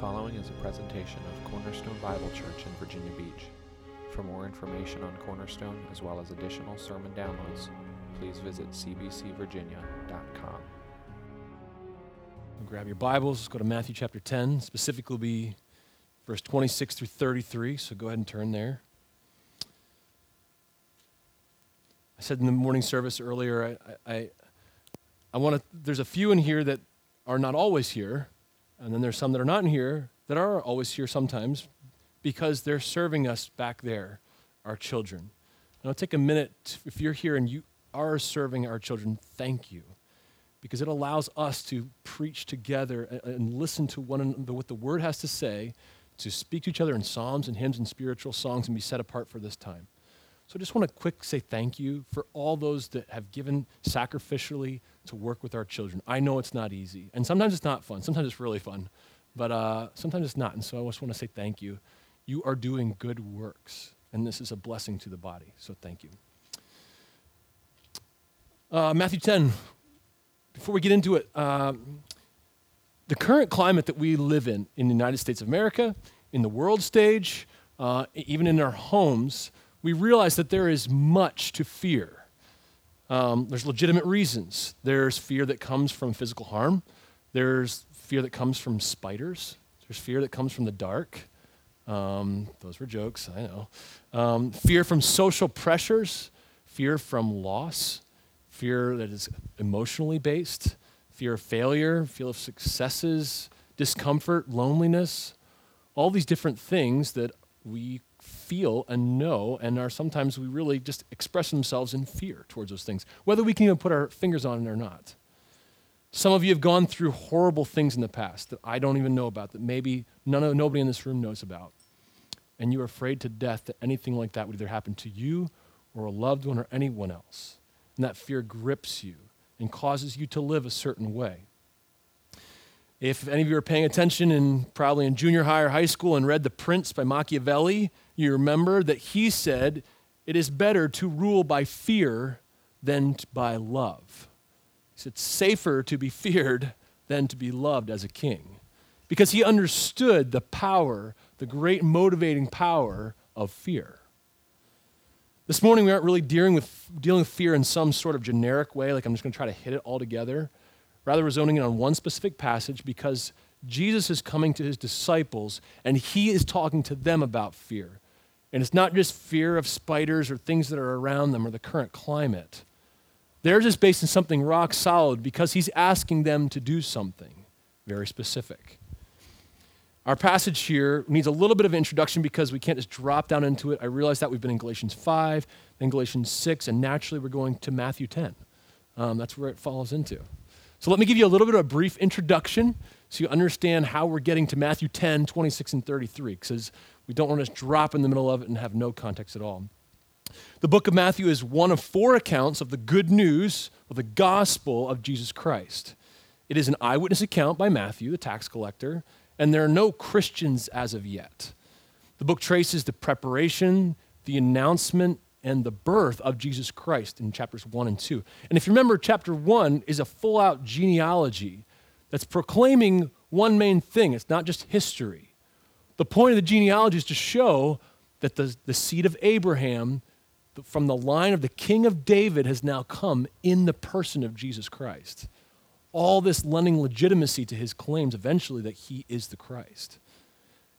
following is a presentation of Cornerstone Bible Church in Virginia Beach. For more information on Cornerstone, as well as additional sermon downloads, please visit cbcvirginia.com. Grab your Bibles, let's go to Matthew chapter 10. Specifically, be verse 26 through 33. So go ahead and turn there. I said in the morning service earlier, I, I, I want to, there's a few in here that are not always here, and then there's some that are not in here that are always here sometimes because they're serving us back there, our children. I'll take a minute, if you're here and you are serving our children, thank you. Because it allows us to preach together and, and listen to one another, what the Word has to say, to speak to each other in psalms and hymns and spiritual songs and be set apart for this time. So I just want to quick say thank you for all those that have given sacrificially to work with our children. I know it's not easy, and sometimes it's not fun. Sometimes it's really fun, but uh, sometimes it's not. And so I just want to say thank you. You are doing good works, and this is a blessing to the body. So thank you. Uh, Matthew 10. Before we get into it, um, the current climate that we live in in the United States of America, in the world stage, uh, even in our homes, we realize that there is much to fear. Um, there's legitimate reasons. There's fear that comes from physical harm. There's fear that comes from spiders. There's fear that comes from the dark. Um, those were jokes, I know. Um, fear from social pressures, fear from loss, fear that is emotionally based, fear of failure, fear of successes, discomfort, loneliness, all these different things that we feel and know and are sometimes we really just express themselves in fear towards those things, whether we can even put our fingers on it or not. Some of you have gone through horrible things in the past that I don't even know about, that maybe none of, nobody in this room knows about. And you're afraid to death that anything like that would either happen to you or a loved one or anyone else. And that fear grips you and causes you to live a certain way. If any of you are paying attention in probably in junior high or high school and read The Prince by Machiavelli, you remember that he said, It is better to rule by fear than by love. He said, safer to be feared than to be loved as a king. Because he understood the power, the great motivating power of fear. This morning, we aren't really dealing with, dealing with fear in some sort of generic way, like I'm just going to try to hit it all together. Rather, we're zoning in on one specific passage because Jesus is coming to his disciples and he is talking to them about fear. And it's not just fear of spiders or things that are around them or the current climate. Theirs is based in something rock solid because he's asking them to do something very specific. Our passage here needs a little bit of introduction because we can't just drop down into it. I realize that we've been in Galatians 5, then Galatians 6, and naturally we're going to Matthew 10. Um, that's where it falls into. So let me give you a little bit of a brief introduction so you understand how we're getting to Matthew 10, 26, and 33, because we don't want to drop in the middle of it and have no context at all. The book of Matthew is one of four accounts of the good news of the gospel of Jesus Christ. It is an eyewitness account by Matthew, the tax collector, and there are no Christians as of yet. The book traces the preparation, the announcement, and the birth of Jesus Christ in chapters 1 and 2. And if you remember, chapter 1 is a full out genealogy that's proclaiming one main thing it's not just history. The point of the genealogy is to show that the, the seed of Abraham, from the line of the king of David, has now come in the person of Jesus Christ. All this lending legitimacy to his claims eventually that he is the Christ.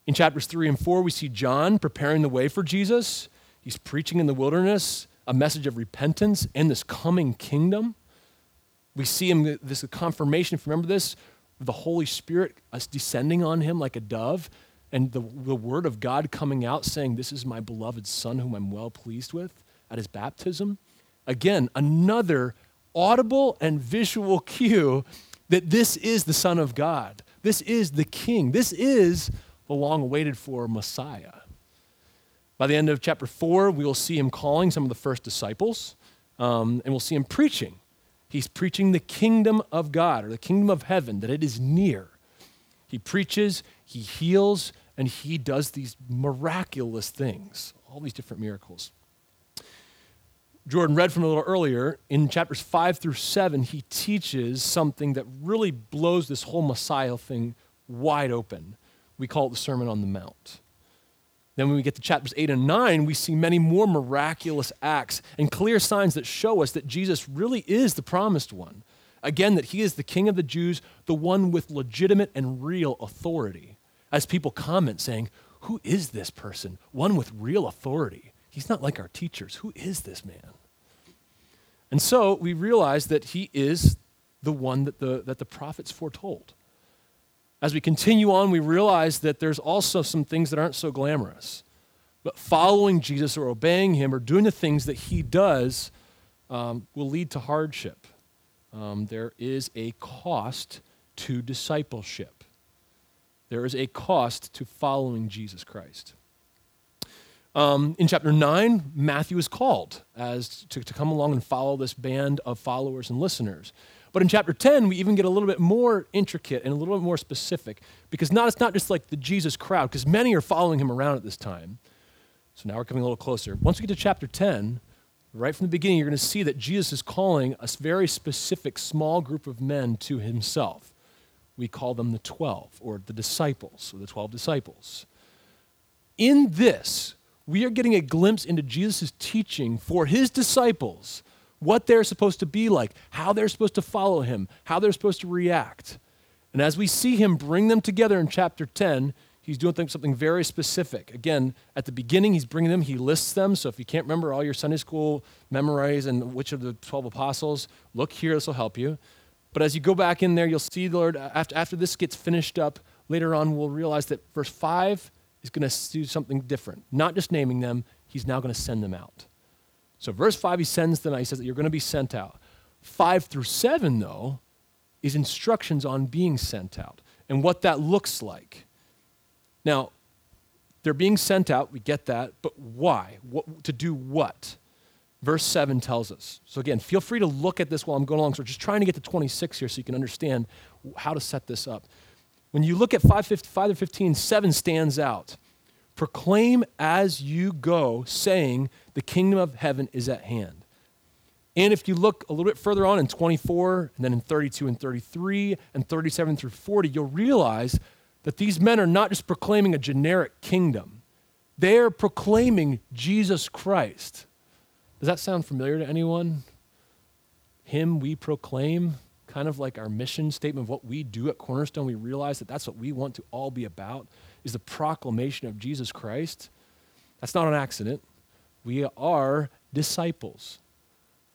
In chapters 3 and 4, we see John preparing the way for Jesus He's preaching in the wilderness a message of repentance and this coming kingdom. We see him, this confirmation, if you remember this, the Holy Spirit descending on him like a dove, and the, the word of God coming out saying, This is my beloved Son whom I'm well pleased with at his baptism. Again, another audible and visual cue that this is the Son of God. This is the King. This is the long awaited for Messiah. By the end of chapter 4, we will see him calling some of the first disciples, um, and we'll see him preaching. He's preaching the kingdom of God or the kingdom of heaven, that it is near. He preaches, he heals, and he does these miraculous things, all these different miracles. Jordan read from a little earlier, in chapters 5 through 7, he teaches something that really blows this whole Messiah thing wide open. We call it the Sermon on the Mount. Then, when we get to chapters 8 and 9, we see many more miraculous acts and clear signs that show us that Jesus really is the promised one. Again, that he is the king of the Jews, the one with legitimate and real authority. As people comment saying, Who is this person? One with real authority. He's not like our teachers. Who is this man? And so we realize that he is the one that the, that the prophets foretold. As we continue on, we realize that there's also some things that aren't so glamorous. But following Jesus or obeying him or doing the things that he does um, will lead to hardship. Um, there is a cost to discipleship, there is a cost to following Jesus Christ. Um, in chapter 9, Matthew is called as to, to come along and follow this band of followers and listeners. But in chapter 10, we even get a little bit more intricate and a little bit more specific because not, it's not just like the Jesus crowd, because many are following him around at this time. So now we're coming a little closer. Once we get to chapter 10, right from the beginning, you're going to see that Jesus is calling a very specific small group of men to himself. We call them the 12 or the disciples, or the 12 disciples. In this, we are getting a glimpse into Jesus' teaching for his disciples what they're supposed to be like, how they're supposed to follow him, how they're supposed to react. And as we see him bring them together in chapter 10, he's doing something very specific. Again, at the beginning, he's bringing them, he lists them. So if you can't remember all your Sunday school memories and which of the 12 apostles, look here, this will help you. But as you go back in there, you'll see the Lord, after, after this gets finished up, later on, we'll realize that verse 5 is going to do something different. Not just naming them, he's now going to send them out. So, verse 5, he sends them out. He says that you're going to be sent out. 5 through 7, though, is instructions on being sent out and what that looks like. Now, they're being sent out, we get that, but why? What, to do what? Verse 7 tells us. So, again, feel free to look at this while I'm going along. So, we're just trying to get to 26 here so you can understand how to set this up. When you look at 5, 5 to 15, 7 stands out. Proclaim as you go, saying, The kingdom of heaven is at hand. And if you look a little bit further on in 24, and then in 32 and 33, and 37 through 40, you'll realize that these men are not just proclaiming a generic kingdom, they are proclaiming Jesus Christ. Does that sound familiar to anyone? Him we proclaim, kind of like our mission statement of what we do at Cornerstone. We realize that that's what we want to all be about is the proclamation of Jesus Christ. That's not an accident. We are disciples.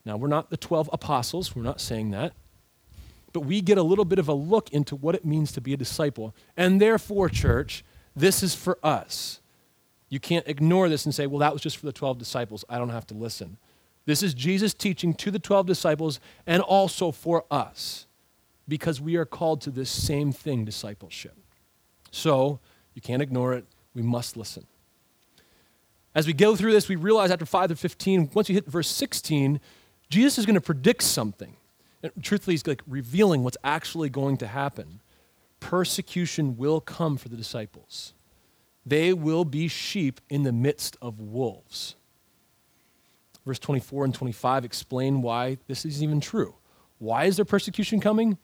Now, we're not the 12 apostles, we're not saying that. But we get a little bit of a look into what it means to be a disciple. And therefore, church, this is for us. You can't ignore this and say, well, that was just for the 12 disciples. I don't have to listen. This is Jesus teaching to the 12 disciples and also for us because we are called to this same thing discipleship. So, you can't ignore it. We must listen. As we go through this, we realize after 5 to 15, once you hit verse 16, Jesus is going to predict something. And truthfully, he's like revealing what's actually going to happen. Persecution will come for the disciples. They will be sheep in the midst of wolves. Verse 24 and 25 explain why this is even true. Why is there persecution coming?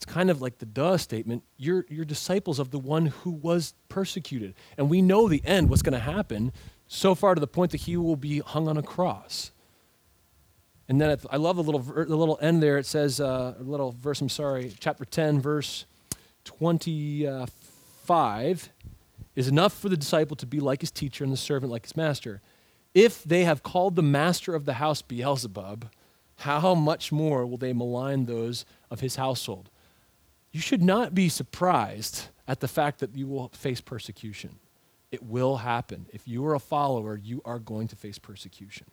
It's kind of like the duh statement. You're, you're disciples of the one who was persecuted. And we know the end, what's going to happen, so far to the point that he will be hung on a cross. And then I love the little, the little end there. It says, uh, a little verse, I'm sorry, chapter 10, verse 25 is enough for the disciple to be like his teacher and the servant like his master. If they have called the master of the house Beelzebub, how much more will they malign those of his household? You should not be surprised at the fact that you will face persecution. It will happen. If you are a follower, you are going to face persecution.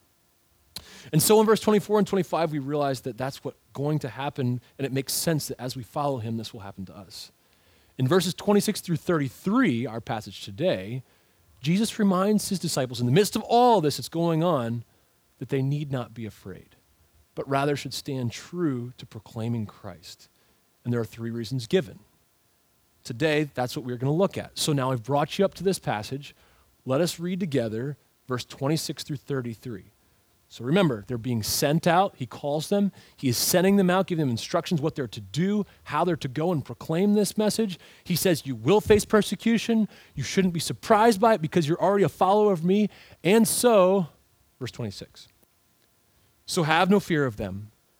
And so in verse 24 and 25, we realize that that's what's going to happen, and it makes sense that as we follow him, this will happen to us. In verses 26 through 33, our passage today, Jesus reminds his disciples, in the midst of all this that's going on, that they need not be afraid, but rather should stand true to proclaiming Christ. And there are three reasons given. Today, that's what we're going to look at. So now I've brought you up to this passage. Let us read together verse 26 through 33. So remember, they're being sent out. He calls them. He is sending them out, giving them instructions what they're to do, how they're to go and proclaim this message. He says, You will face persecution. You shouldn't be surprised by it because you're already a follower of me. And so, verse 26. So have no fear of them,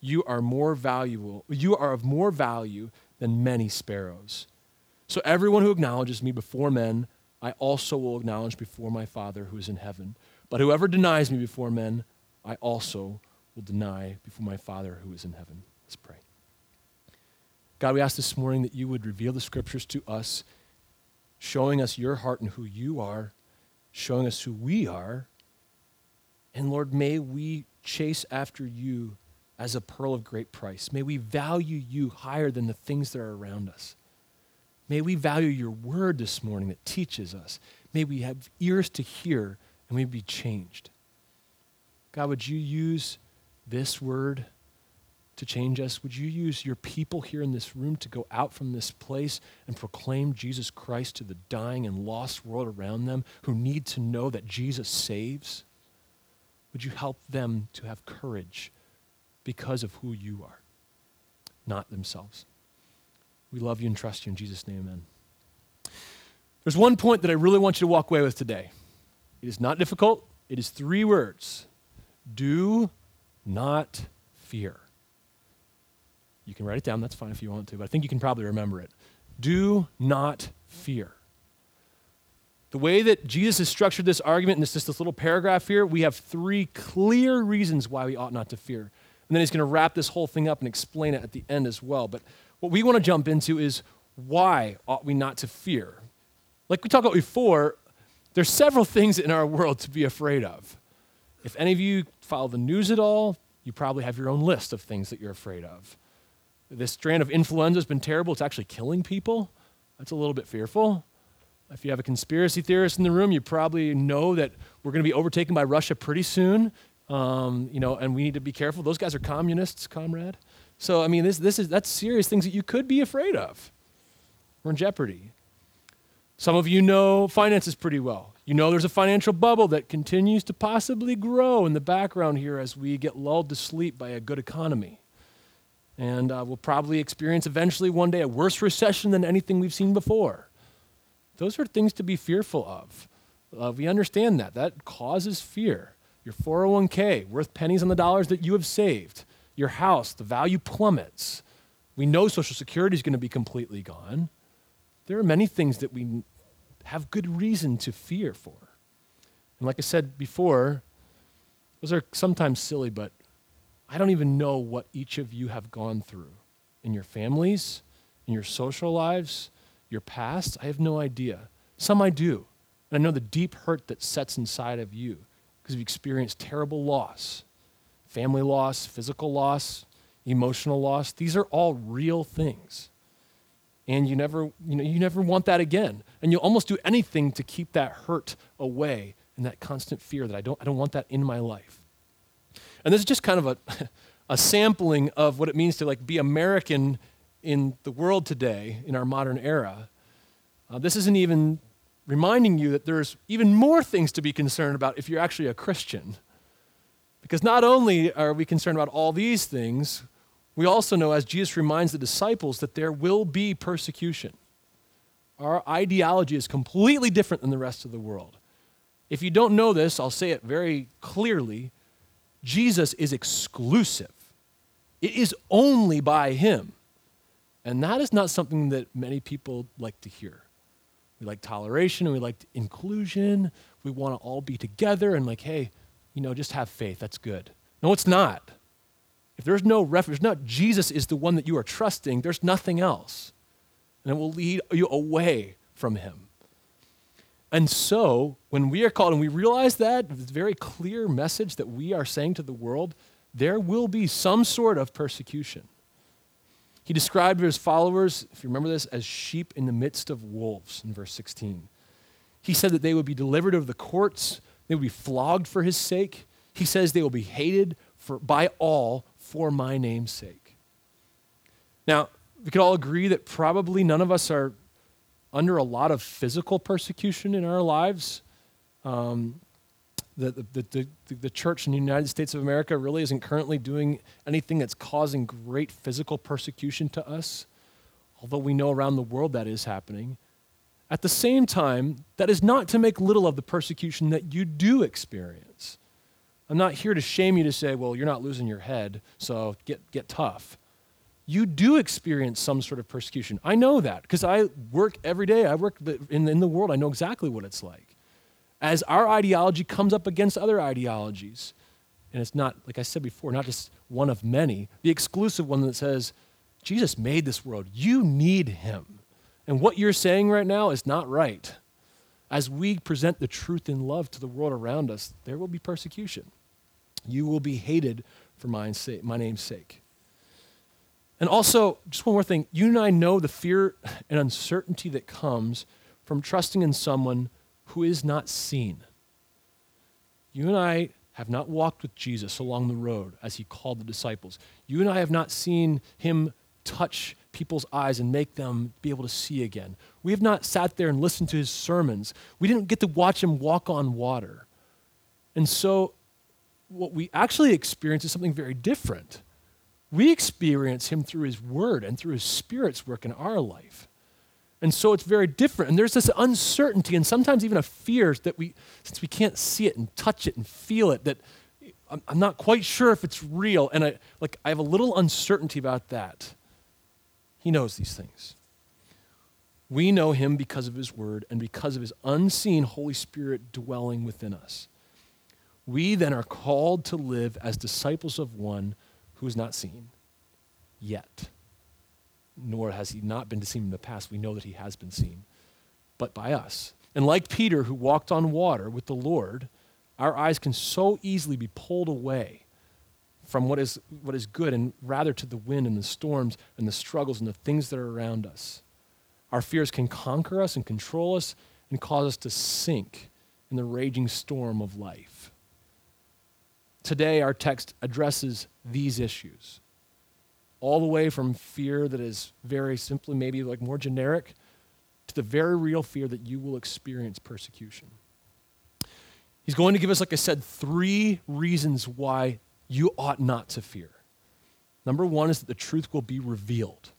You are more valuable, you are of more value than many sparrows. So everyone who acknowledges me before men, I also will acknowledge before my Father who is in heaven. But whoever denies me before men, I also will deny before my Father who is in heaven. Let's pray. God, we ask this morning that you would reveal the scriptures to us, showing us your heart and who you are, showing us who we are. And Lord, may we chase after you as a pearl of great price. May we value you higher than the things that are around us. May we value your word this morning that teaches us. May we have ears to hear and we'd be changed. God, would you use this word to change us? Would you use your people here in this room to go out from this place and proclaim Jesus Christ to the dying and lost world around them who need to know that Jesus saves? Would you help them to have courage because of who you are, not themselves? We love you and trust you in Jesus' name, amen. There's one point that I really want you to walk away with today. It is not difficult. It is three words Do not fear. You can write it down, that's fine if you want to, but I think you can probably remember it. Do not fear. The way that Jesus has structured this argument and this, just this little paragraph here, we have three clear reasons why we ought not to fear. And then he's going to wrap this whole thing up and explain it at the end as well. But what we want to jump into is why ought we not to fear? Like we talked about before, there's several things in our world to be afraid of. If any of you follow the news at all, you probably have your own list of things that you're afraid of. This strand of influenza has been terrible. It's actually killing people. That's a little bit fearful. If you have a conspiracy theorist in the room, you probably know that we're going to be overtaken by Russia pretty soon. Um, you know, and we need to be careful. Those guys are communists, comrade. So, I mean, this, this is, that's serious things that you could be afraid of. We're in jeopardy. Some of you know finances pretty well. You know there's a financial bubble that continues to possibly grow in the background here as we get lulled to sleep by a good economy. And uh, we'll probably experience eventually one day a worse recession than anything we've seen before. Those are things to be fearful of. Uh, we understand that. That causes fear. Your 401k, worth pennies on the dollars that you have saved. Your house, the value plummets. We know Social Security is going to be completely gone. There are many things that we have good reason to fear for. And like I said before, those are sometimes silly, but I don't even know what each of you have gone through in your families, in your social lives, your past. I have no idea. Some I do. And I know the deep hurt that sets inside of you because you've experienced terrible loss family loss, physical loss, emotional loss. These are all real things and you never, you know, you never want that again. And you'll almost do anything to keep that hurt away and that constant fear that I don't, I don't want that in my life. And this is just kind of a, a sampling of what it means to like be American in the world today, in our modern era. Uh, this isn't even reminding you that there's even more things to be concerned about if you're actually a Christian. Because not only are we concerned about all these things, we also know, as Jesus reminds the disciples, that there will be persecution. Our ideology is completely different than the rest of the world. If you don't know this, I'll say it very clearly Jesus is exclusive, it is only by Him. And that is not something that many people like to hear. We like toleration and we like inclusion. We want to all be together and, like, hey, you know, just have faith. That's good. No, it's not. If there's no reference, not Jesus is the one that you are trusting, there's nothing else. And it will lead you away from him. And so, when we are called and we realize that, it's a very clear message that we are saying to the world, there will be some sort of persecution. He described his followers, if you remember this, as sheep in the midst of wolves in verse 16. He said that they would be delivered of the courts, they would be flogged for his sake. He says they will be hated for, by all for my name's sake. Now, we could all agree that probably none of us are under a lot of physical persecution in our lives. Um, the, the, the, the, church in the United States of America really isn't currently doing anything that's causing great physical persecution to us, although we know around the world that is happening. At the same time, that is not to make little of the persecution that you do experience. I'm not here to shame you to say, well, you're not losing your head, so get, get tough. You do experience some sort of persecution. I know that because I work every day. I work in, in the world. I know exactly what it's like. As our ideology comes up against other ideologies, and it's not, like I said before, not just one of many, the exclusive one that says, Jesus made this world. You need him. And what you're saying right now is not right. As we present the truth in love to the world around us, there will be persecution. You will be hated for my, my name's sake. And also, just one more thing you and I know the fear and uncertainty that comes from trusting in someone who is not seen. You and I have not walked with Jesus along the road as he called the disciples. You and I have not seen him touch people's eyes and make them be able to see again. We have not sat there and listened to his sermons. We didn't get to watch him walk on water. And so what we actually experience is something very different. We experience Him through His Word and through His Spirit's work in our life. And so it's very different. And there's this uncertainty and sometimes even a fear that we, since we can't see it and touch it and feel it, that I'm, I'm not quite sure if it's real. And I, like, I have a little uncertainty about that. He knows these things. We know Him because of His Word and because of His unseen Holy Spirit dwelling within us. We then are called to live as disciples of one who is not seen yet. Nor has he not been seen in the past. We know that he has been seen, but by us. And like Peter, who walked on water with the Lord, our eyes can so easily be pulled away from what is, what is good and rather to the wind and the storms and the struggles and the things that are around us. Our fears can conquer us and control us and cause us to sink in the raging storm of life. Today, our text addresses these issues, all the way from fear that is very simply, maybe like more generic, to the very real fear that you will experience persecution. He's going to give us, like I said, three reasons why you ought not to fear. Number one is that the truth will be revealed.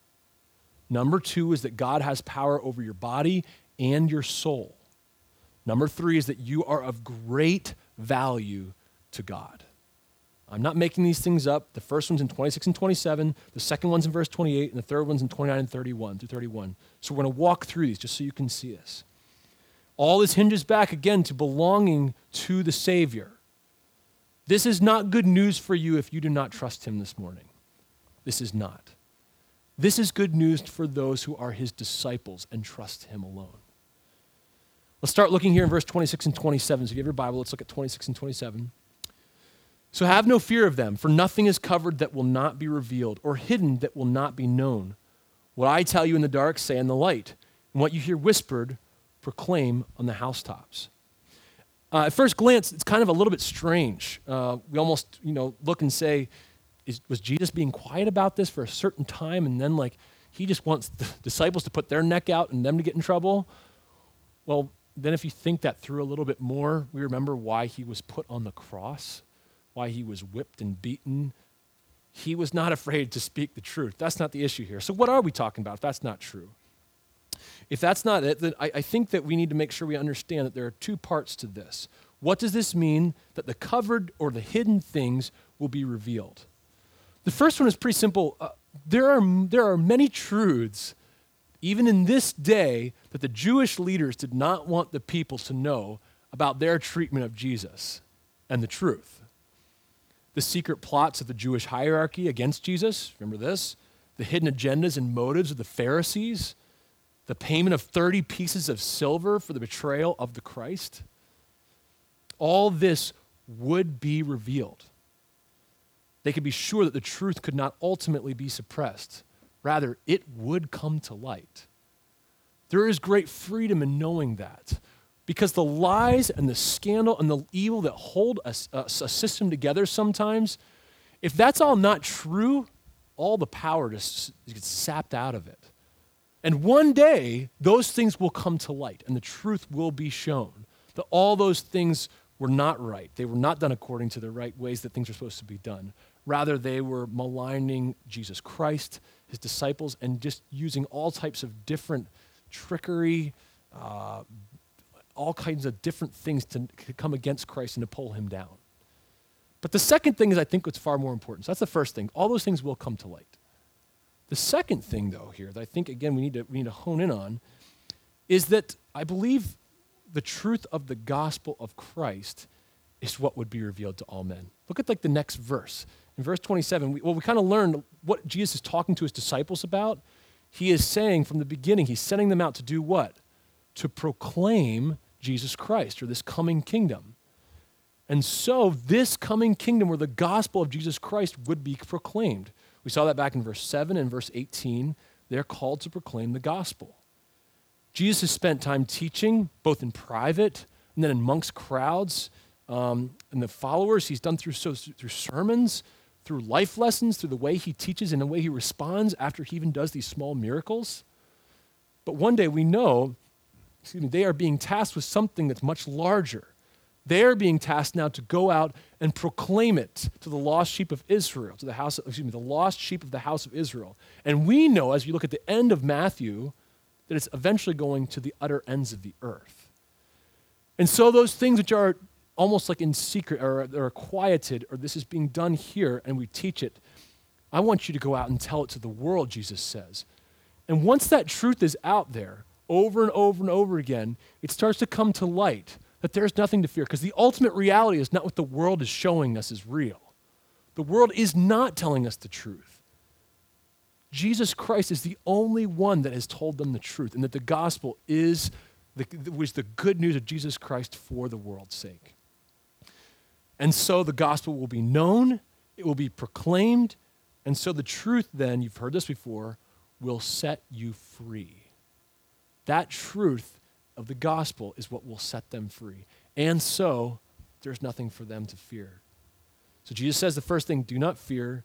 Number two is that God has power over your body and your soul. Number three is that you are of great value to God. I'm not making these things up. The first one's in 26 and 27, the second one's in verse 28, and the third one's in 29 and 31 through 31. So we're going to walk through these just so you can see this. All this hinges back again to belonging to the Savior. This is not good news for you if you do not trust Him this morning. This is not. This is good news for those who are His disciples and trust Him alone. Let's start looking here in verse 26 and 27. So if you have your Bible, let's look at 26 and 27. So have no fear of them, for nothing is covered that will not be revealed, or hidden that will not be known. What I tell you in the dark, say in the light, and what you hear whispered, proclaim on the housetops. Uh, at first glance, it's kind of a little bit strange. Uh, we almost, you know, look and say, is, was Jesus being quiet about this for a certain time, and then like he just wants the disciples to put their neck out and them to get in trouble? Well, then if you think that through a little bit more, we remember why he was put on the cross why he was whipped and beaten. He was not afraid to speak the truth. That's not the issue here. So, what are we talking about if that's not true? If that's not it, then I, I think that we need to make sure we understand that there are two parts to this. What does this mean that the covered or the hidden things will be revealed? The first one is pretty simple. Uh, there, are, there are many truths, even in this day, that the Jewish leaders did not want the people to know about their treatment of Jesus and the truth the secret plots of the Jewish hierarchy against Jesus. Remember this? The hidden agendas and motives of the Pharisees. the payment of 30 pieces of silver for the betrayal of the Christ, all this would be revealed. They could be sure that the truth could not ultimately be suppressed. Rather, it would come to light. There is great freedom in knowing that because the lies and the scandal and the evil that hold a, a, a, system together sometimes, if that's all not true, all the power just gets sapped out of it. And one day, those things will come to light and the truth will be shown that all those things were not right. They were not done according to the right ways that things are supposed to be done. Rather, they were maligning Jesus Christ, his disciples, and just using all types of different trickery, uh, all kinds of different things to, come against Christ and to pull him down. But the second thing is, I think, what's far more important. So that's the first thing. All those things will come to light. The second thing, though, here that I think, again, we need to, we need to hone in on is that I believe the truth of the gospel of Christ is what would be revealed to all men. Look at like the next verse. In verse 27, we, well, we kind of learned what Jesus is talking to his disciples about. He is saying from the beginning, he's sending them out to do what? To proclaim Jesus Christ or this coming kingdom. And so, this coming kingdom where the gospel of Jesus Christ would be proclaimed. We saw that back in verse 7 and verse 18. They're called to proclaim the gospel. Jesus has spent time teaching, both in private and then amongst crowds. Um, and the followers, he's done through, so, through sermons, through life lessons, through the way he teaches and the way he responds after he even does these small miracles. But one day we know, excuse me, they are being tasked with something that's much larger. They're being tasked now to go out and proclaim it to the lost sheep of Israel, to the house, excuse me, the lost sheep of the house of Israel. And we know as we look at the end of Matthew that it's eventually going to the utter ends of the earth. And so those things which are almost like in secret or are quieted or this is being done here and we teach it, I want you to go out and tell it to the world, Jesus says. And once that truth is out there, over and over and over again, it starts to come to light that there's nothing to fear because the ultimate reality is not what the world is showing us is real. The world is not telling us the truth. Jesus Christ is the only one that has told them the truth and that the gospel is the, was the good news of Jesus Christ for the world's sake. And so the gospel will be known, it will be proclaimed, and so the truth then, you've heard this before, will set you free. That truth of the gospel is what will set them free. And so there's nothing for them to fear. So Jesus says the first thing do not fear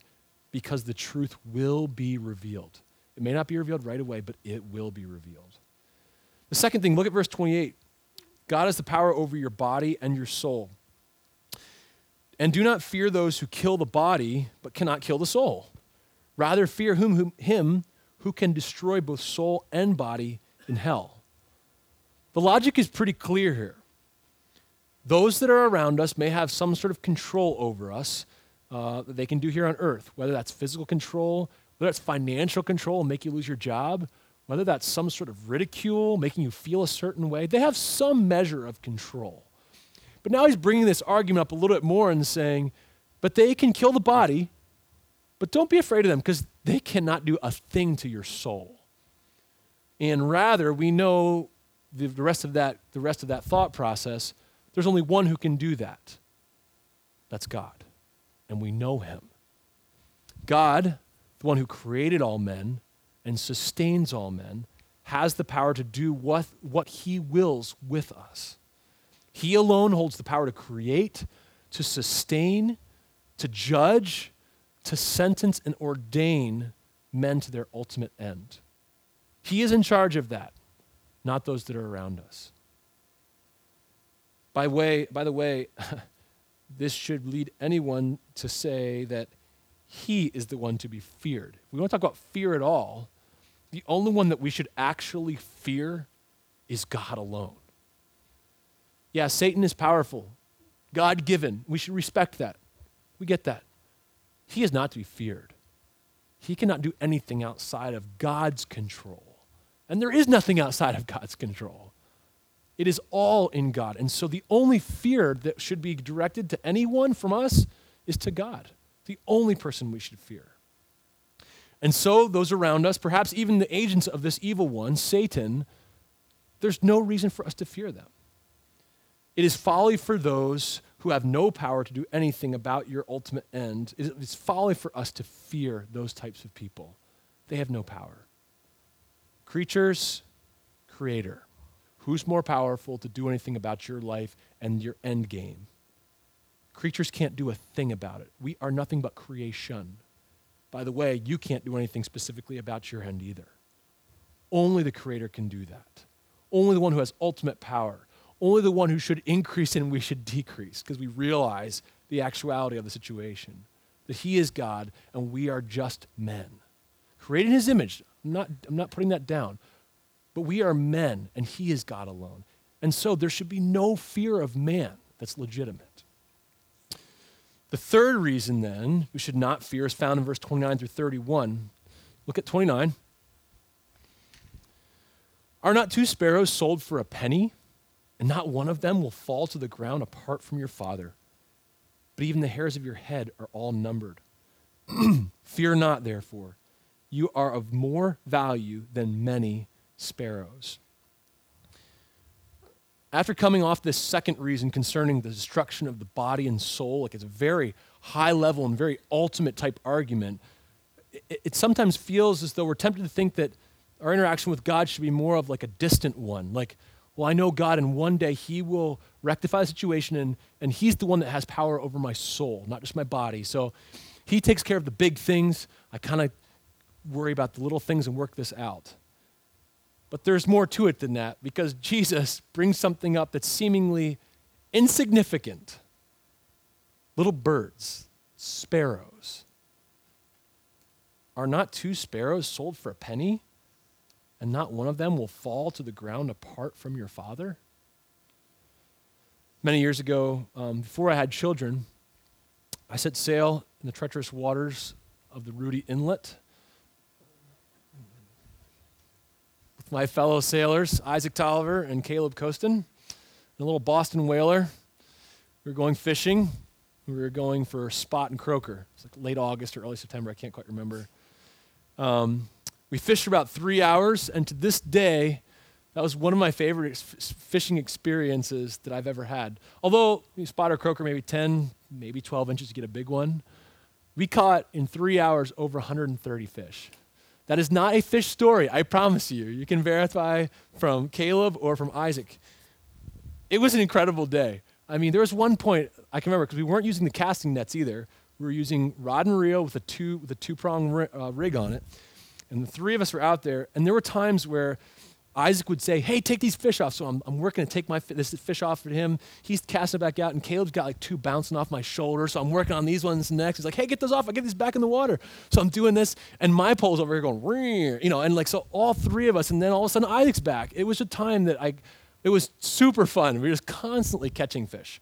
because the truth will be revealed. It may not be revealed right away, but it will be revealed. The second thing, look at verse 28. God has the power over your body and your soul. And do not fear those who kill the body, but cannot kill the soul. Rather, fear whom, whom, him who can destroy both soul and body in hell. The logic is pretty clear here. Those that are around us may have some sort of control over us uh, that they can do here on earth, whether that's physical control, whether that's financial control, make you lose your job, whether that's some sort of ridicule, making you feel a certain way. They have some measure of control. But now he's bringing this argument up a little bit more and saying, but they can kill the body, but don't be afraid of them because they cannot do a thing to your soul. And rather, we know the rest of that, the rest of that thought process, there's only one who can do that. That's God. And we know him. God, the one who created all men and sustains all men, has the power to do what, what he wills with us. He alone holds the power to create, to sustain, to judge, to sentence and ordain men to their ultimate end. He is in charge of that not those that are around us. By, way, by the way, this should lead anyone to say that he is the one to be feared. If we to talk about fear at all, the only one that we should actually fear is God alone. Yeah, Satan is powerful, God given. We should respect that. We get that. He is not to be feared. He cannot do anything outside of God's control. And there is nothing outside of God's control. It is all in God. And so the only fear that should be directed to anyone from us is to God, the only person we should fear. And so, those around us, perhaps even the agents of this evil one, Satan, there's no reason for us to fear them. It is folly for those who have no power to do anything about your ultimate end. It is folly for us to fear those types of people. They have no power. Creatures, creator. Who's more powerful to do anything about your life and your end game? Creatures can't do a thing about it. We are nothing but creation. By the way, you can't do anything specifically about your end either. Only the Creator can do that. Only the one who has ultimate power. Only the one who should increase and we should decrease because we realize the actuality of the situation. That He is God and we are just men. Created in His image. I'm not, I'm not putting that down. But we are men and He is God alone. And so there should be no fear of man that's legitimate. The third reason, then, we should not fear is found in verse 29 through 31. Look at 29. Are not two sparrows sold for a penny? And not one of them will fall to the ground apart from your Father. But even the hairs of your head are all numbered. fear not, therefore. You are of more value than many sparrows. After coming off this second reason concerning the destruction of the body and soul, like it's a very high level and very ultimate type argument, it, it, sometimes feels as though we're tempted to think that our interaction with God should be more of like a distant one. Like, well, I know God, and one day He will rectify the situation, and, and He's the one that has power over my soul, not just my body. So He takes care of the big things. I kind of worry about the little things and work this out. But there's more to it than that because Jesus brings something up that's seemingly insignificant. Little birds, sparrows. Are not two sparrows sold for a penny? And not one of them will fall to the ground apart from your father? Many years ago, um, before I had children, I set sail in the treacherous waters of the Rudee Inlet my fellow sailors, Isaac Tolliver and Caleb Costin, a little Boston whaler. We were going fishing. We were going for spot and croaker. It's like late August or early September. I can't quite remember. Um, we fished for about three hours, and to this day, that was one of my favorite ex- fishing experiences that I've ever had. Although you spot or croaker, maybe 10, maybe 12 inches to get a big one, we caught in three hours over 130 fish. That is not a fish story, I promise you. You can verify from Caleb or from Isaac. It was an incredible day. I mean, there was one point I can remember because we weren't using the casting nets either. We were using rod and reel with a two with a two prong uh, rig on it, and the three of us were out there. And there were times where Isaac would say, Hey, take these fish off. So I'm, I'm working to take my this fish off for him. He's casting it back out, and Caleb's got like two bouncing off my shoulder. So I'm working on these ones next. He's like, Hey, get those off. I get these back in the water. So I'm doing this, and my pole's over here going, you know, and like, so all three of us, and then all of a sudden Isaac's back. It was a time that I, it was super fun. We were just constantly catching fish.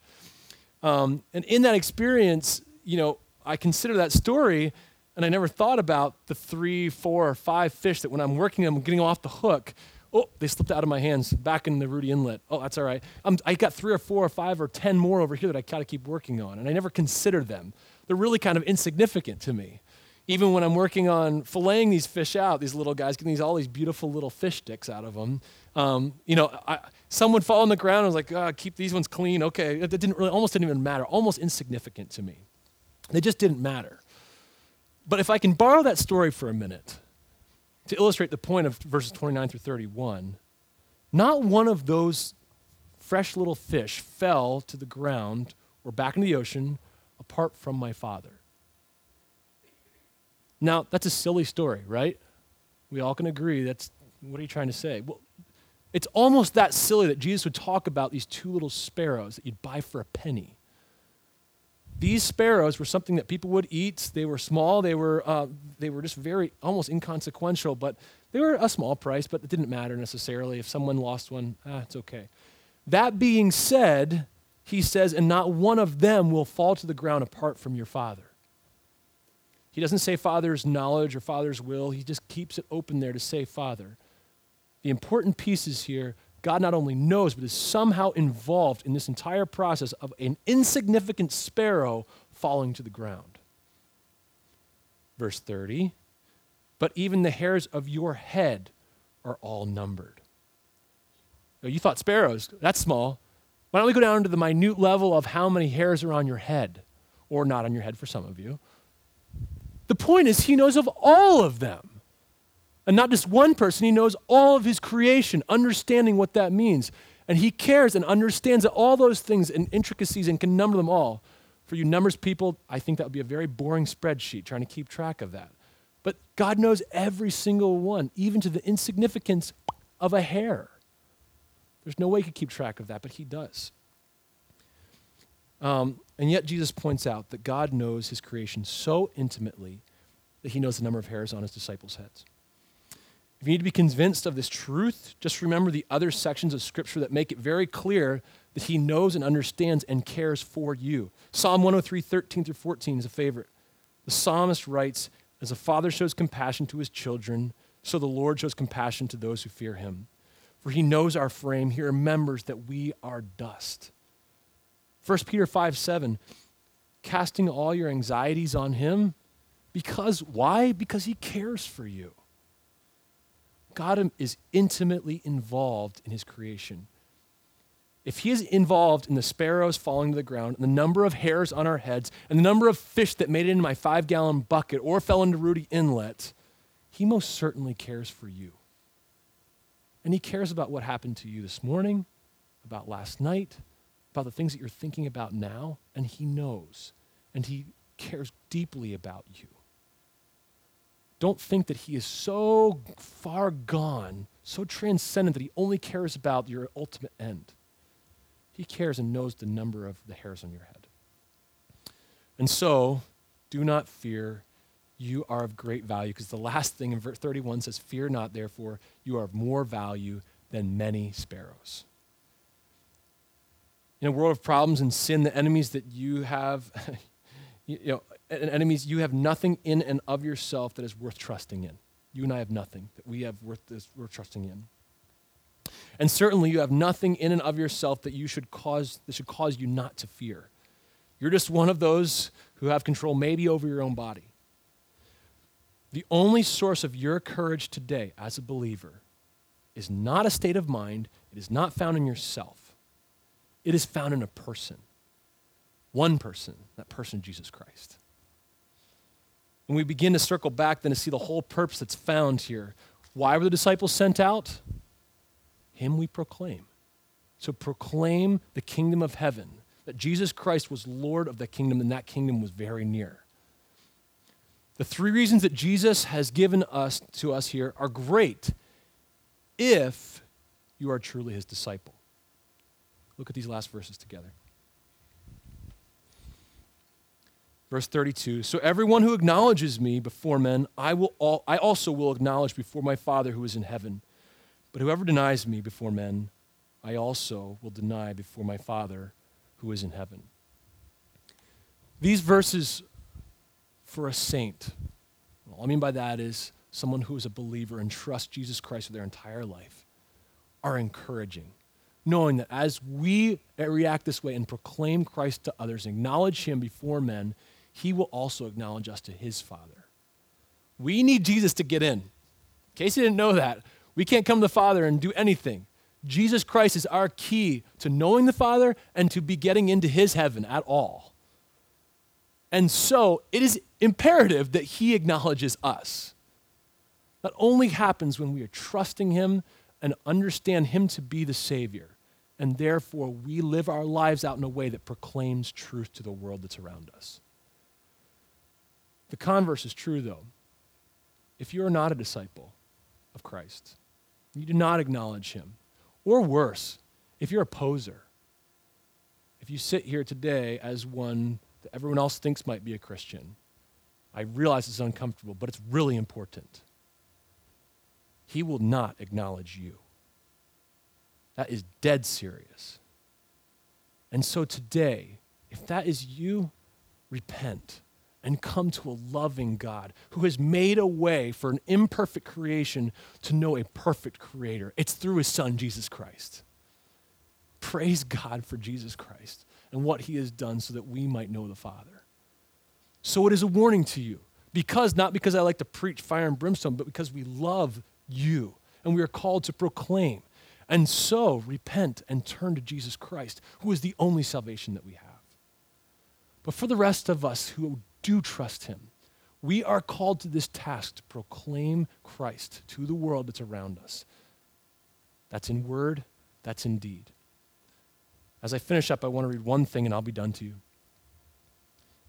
Um, and in that experience, you know, I consider that story, and I never thought about the three, four, or five fish that when I'm working them, getting off the hook, Oh, they slipped out of my hands back in the Rudee Inlet. Oh, that's all right. I'm, I got three or four or five or ten more over here that I got to keep working on, and I never considered them. They're really kind of insignificant to me. Even when I'm working on filleting these fish out, these little guys, getting these, all these beautiful little fish sticks out of them, um, you know, I, some would fall on the ground. I was like, oh, keep these ones clean. Okay, it didn't really, almost didn't even matter. Almost insignificant to me. They just didn't matter. But if I can borrow that story for a minute, to illustrate the point of verses 29 through 31, not one of those fresh little fish fell to the ground or back into the ocean apart from my father. Now, that's a silly story, right? We all can agree that's what are you trying to say? Well, it's almost that silly that Jesus would talk about these two little sparrows that you'd buy for a penny. These sparrows were something that people would eat. They were small. They were, uh, they were just very, almost inconsequential, but they were a small price, but it didn't matter necessarily. If someone lost one, ah, it's okay. That being said, he says, and not one of them will fall to the ground apart from your Father. He doesn't say Father's knowledge or Father's will, he just keeps it open there to say Father. The important pieces here God not only knows, but is somehow involved in this entire process of an insignificant sparrow falling to the ground. Verse 30 but even the hairs of your head are all numbered. You thought sparrows, that's small. Why don't we go down to the minute level of how many hairs are on your head? Or not on your head for some of you. The point is, he knows of all of them. And not just one person, he knows all of his creation, understanding what that means. And he cares and understands all those things and intricacies and can number them all. For you numbers people, I think that would be a very boring spreadsheet trying to keep track of that. But God knows every single one, even to the insignificance of a hair. There's no way he could keep track of that, but he does. Um, and yet, Jesus points out that God knows his creation so intimately that he knows the number of hairs on his disciples' heads. If you need to be convinced of this truth, just remember the other sections of Scripture that make it very clear that he knows and understands and cares for you. Psalm 103, 13 through 14 is a favorite. The psalmist writes, As a father shows compassion to his children, so the Lord shows compassion to those who fear him. For he knows our frame, he remembers that we are dust. 1 Peter 5, 7, casting all your anxieties on him. Because, why? Because he cares for you. God is intimately involved in his creation. If he is involved in the sparrows falling to the ground, and the number of hairs on our heads, and the number of fish that made it into my five gallon bucket or fell into Rudee Inlet, he most certainly cares for you. And he cares about what happened to you this morning, about last night, about the things that you're thinking about now, and he knows. And he cares deeply about you. Don't think that he is so far gone, so transcendent that he only cares about your ultimate end. He cares and knows the number of the hairs on your head. And so, do not fear. You are of great value. Because the last thing in verse 31 says, Fear not, therefore, you are of more value than many sparrows. In a world of problems and sin, the enemies that you have, you know, enemies, you have nothing in and of yourself that is worth trusting in. You and I have nothing that we have worth, worth trusting in. And certainly you have nothing in and of yourself that you should cause that should cause you not to fear. You're just one of those who have control maybe over your own body. The only source of your courage today as a believer is not a state of mind, it is not found in yourself. It is found in a person. One person, that person Jesus Christ. And we begin to circle back then to see the whole purpose that's found here. Why were the disciples sent out? Him we proclaim. So proclaim the kingdom of heaven, that Jesus Christ was Lord of the kingdom, and that kingdom was very near. The three reasons that Jesus has given us to us here are great if you are truly his disciple. Look at these last verses together. Verse 32 So everyone who acknowledges me before men, I, will all, I also will acknowledge before my Father who is in heaven. But whoever denies me before men, I also will deny before my Father who is in heaven. These verses for a saint, all I mean by that is someone who is a believer and trusts Jesus Christ with their entire life, are encouraging knowing that as we react this way and proclaim Christ to others, acknowledge him before men, he will also acknowledge us to his Father. We need Jesus to get in. In case you didn't know that, we can't come to the Father and do anything. Jesus Christ is our key to knowing the Father and to be getting into his heaven at all. And so it is imperative that he acknowledges us. That only happens when we are trusting him and understand him to be the Savior. And therefore, we live our lives out in a way that proclaims truth to the world that's around us. The converse is true, though. If you are not a disciple of Christ, you do not acknowledge him, or worse, if you're a poser, if you sit here today as one that everyone else thinks might be a Christian, I realize it's uncomfortable, but it's really important. He will not acknowledge you. That is dead serious. And so today, if that is you, repent and come to a loving God who has made a way for an imperfect creation to know a perfect creator. It's through his son, Jesus Christ. Praise God for Jesus Christ and what he has done so that we might know the Father. So it is a warning to you Because, not because I like to preach fire and brimstone, but because we love you and we are called to proclaim. And so repent and turn to Jesus Christ, who is the only salvation that we have. But for the rest of us who do trust him, we are called to this task to proclaim Christ to the world that's around us. That's in word, that's in deed. As I finish up, I want to read one thing and I'll be done to you.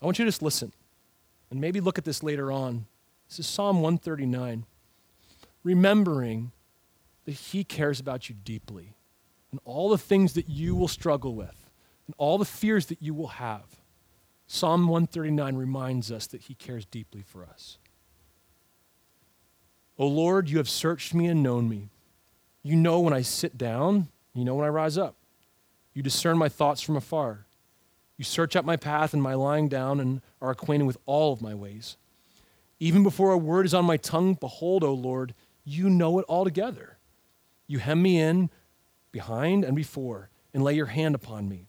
I want you to just listen and maybe look at this later on. This is Psalm 139. Remembering that He cares about you deeply and all the things that you will struggle with and all the fears that you will have. Psalm 139 reminds us that He cares deeply for us. O Lord, you have searched me and known me. You know when I sit down, you know when I rise up. You discern my thoughts from afar. You search out my path and my lying down and are acquainted with all of my ways. Even before a word is on my tongue, behold, O Lord, you know it altogether. You hem me in behind and before and lay your hand upon me.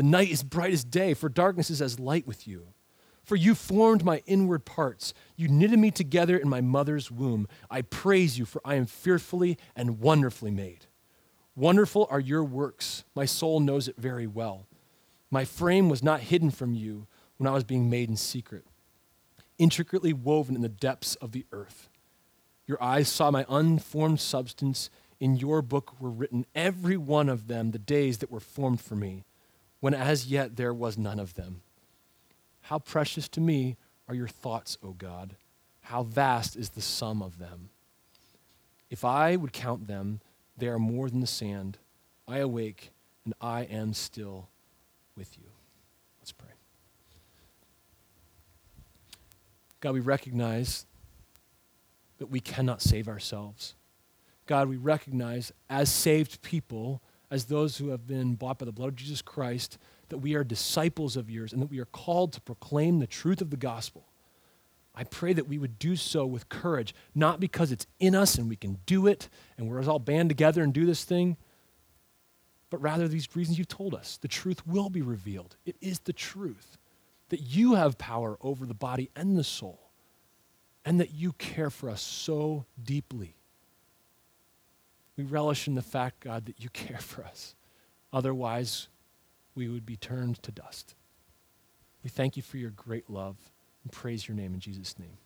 The night is bright as day, for darkness is as light with you. For you formed my inward parts. You knitted me together in my mother's womb. I praise you, for I am fearfully and wonderfully made. Wonderful are your works. My soul knows it very well. My frame was not hidden from you when I was being made in secret, intricately woven in the depths of the earth. Your eyes saw my unformed substance. In your book were written, every one of them, the days that were formed for me, when as yet there was none of them. How precious to me are your thoughts, O God. How vast is the sum of them. If I would count them, they are more than the sand. I awake and I am still with you. Let's pray. God, we recognize that we cannot save ourselves. God, we recognize as saved people, as those who have been bought by the blood of Jesus Christ, that we are disciples of yours and that we are called to proclaim the truth of the gospel. I pray that we would do so with courage, not because it's in us and we can do it and we're all band together and do this thing, but rather these reasons you've told us. The truth will be revealed. It is the truth that you have power over the body and the soul, and that you care for us so deeply. We relish in the fact, God, that you care for us. Otherwise, we would be turned to dust. We thank you for your great love and praise your name in Jesus' name.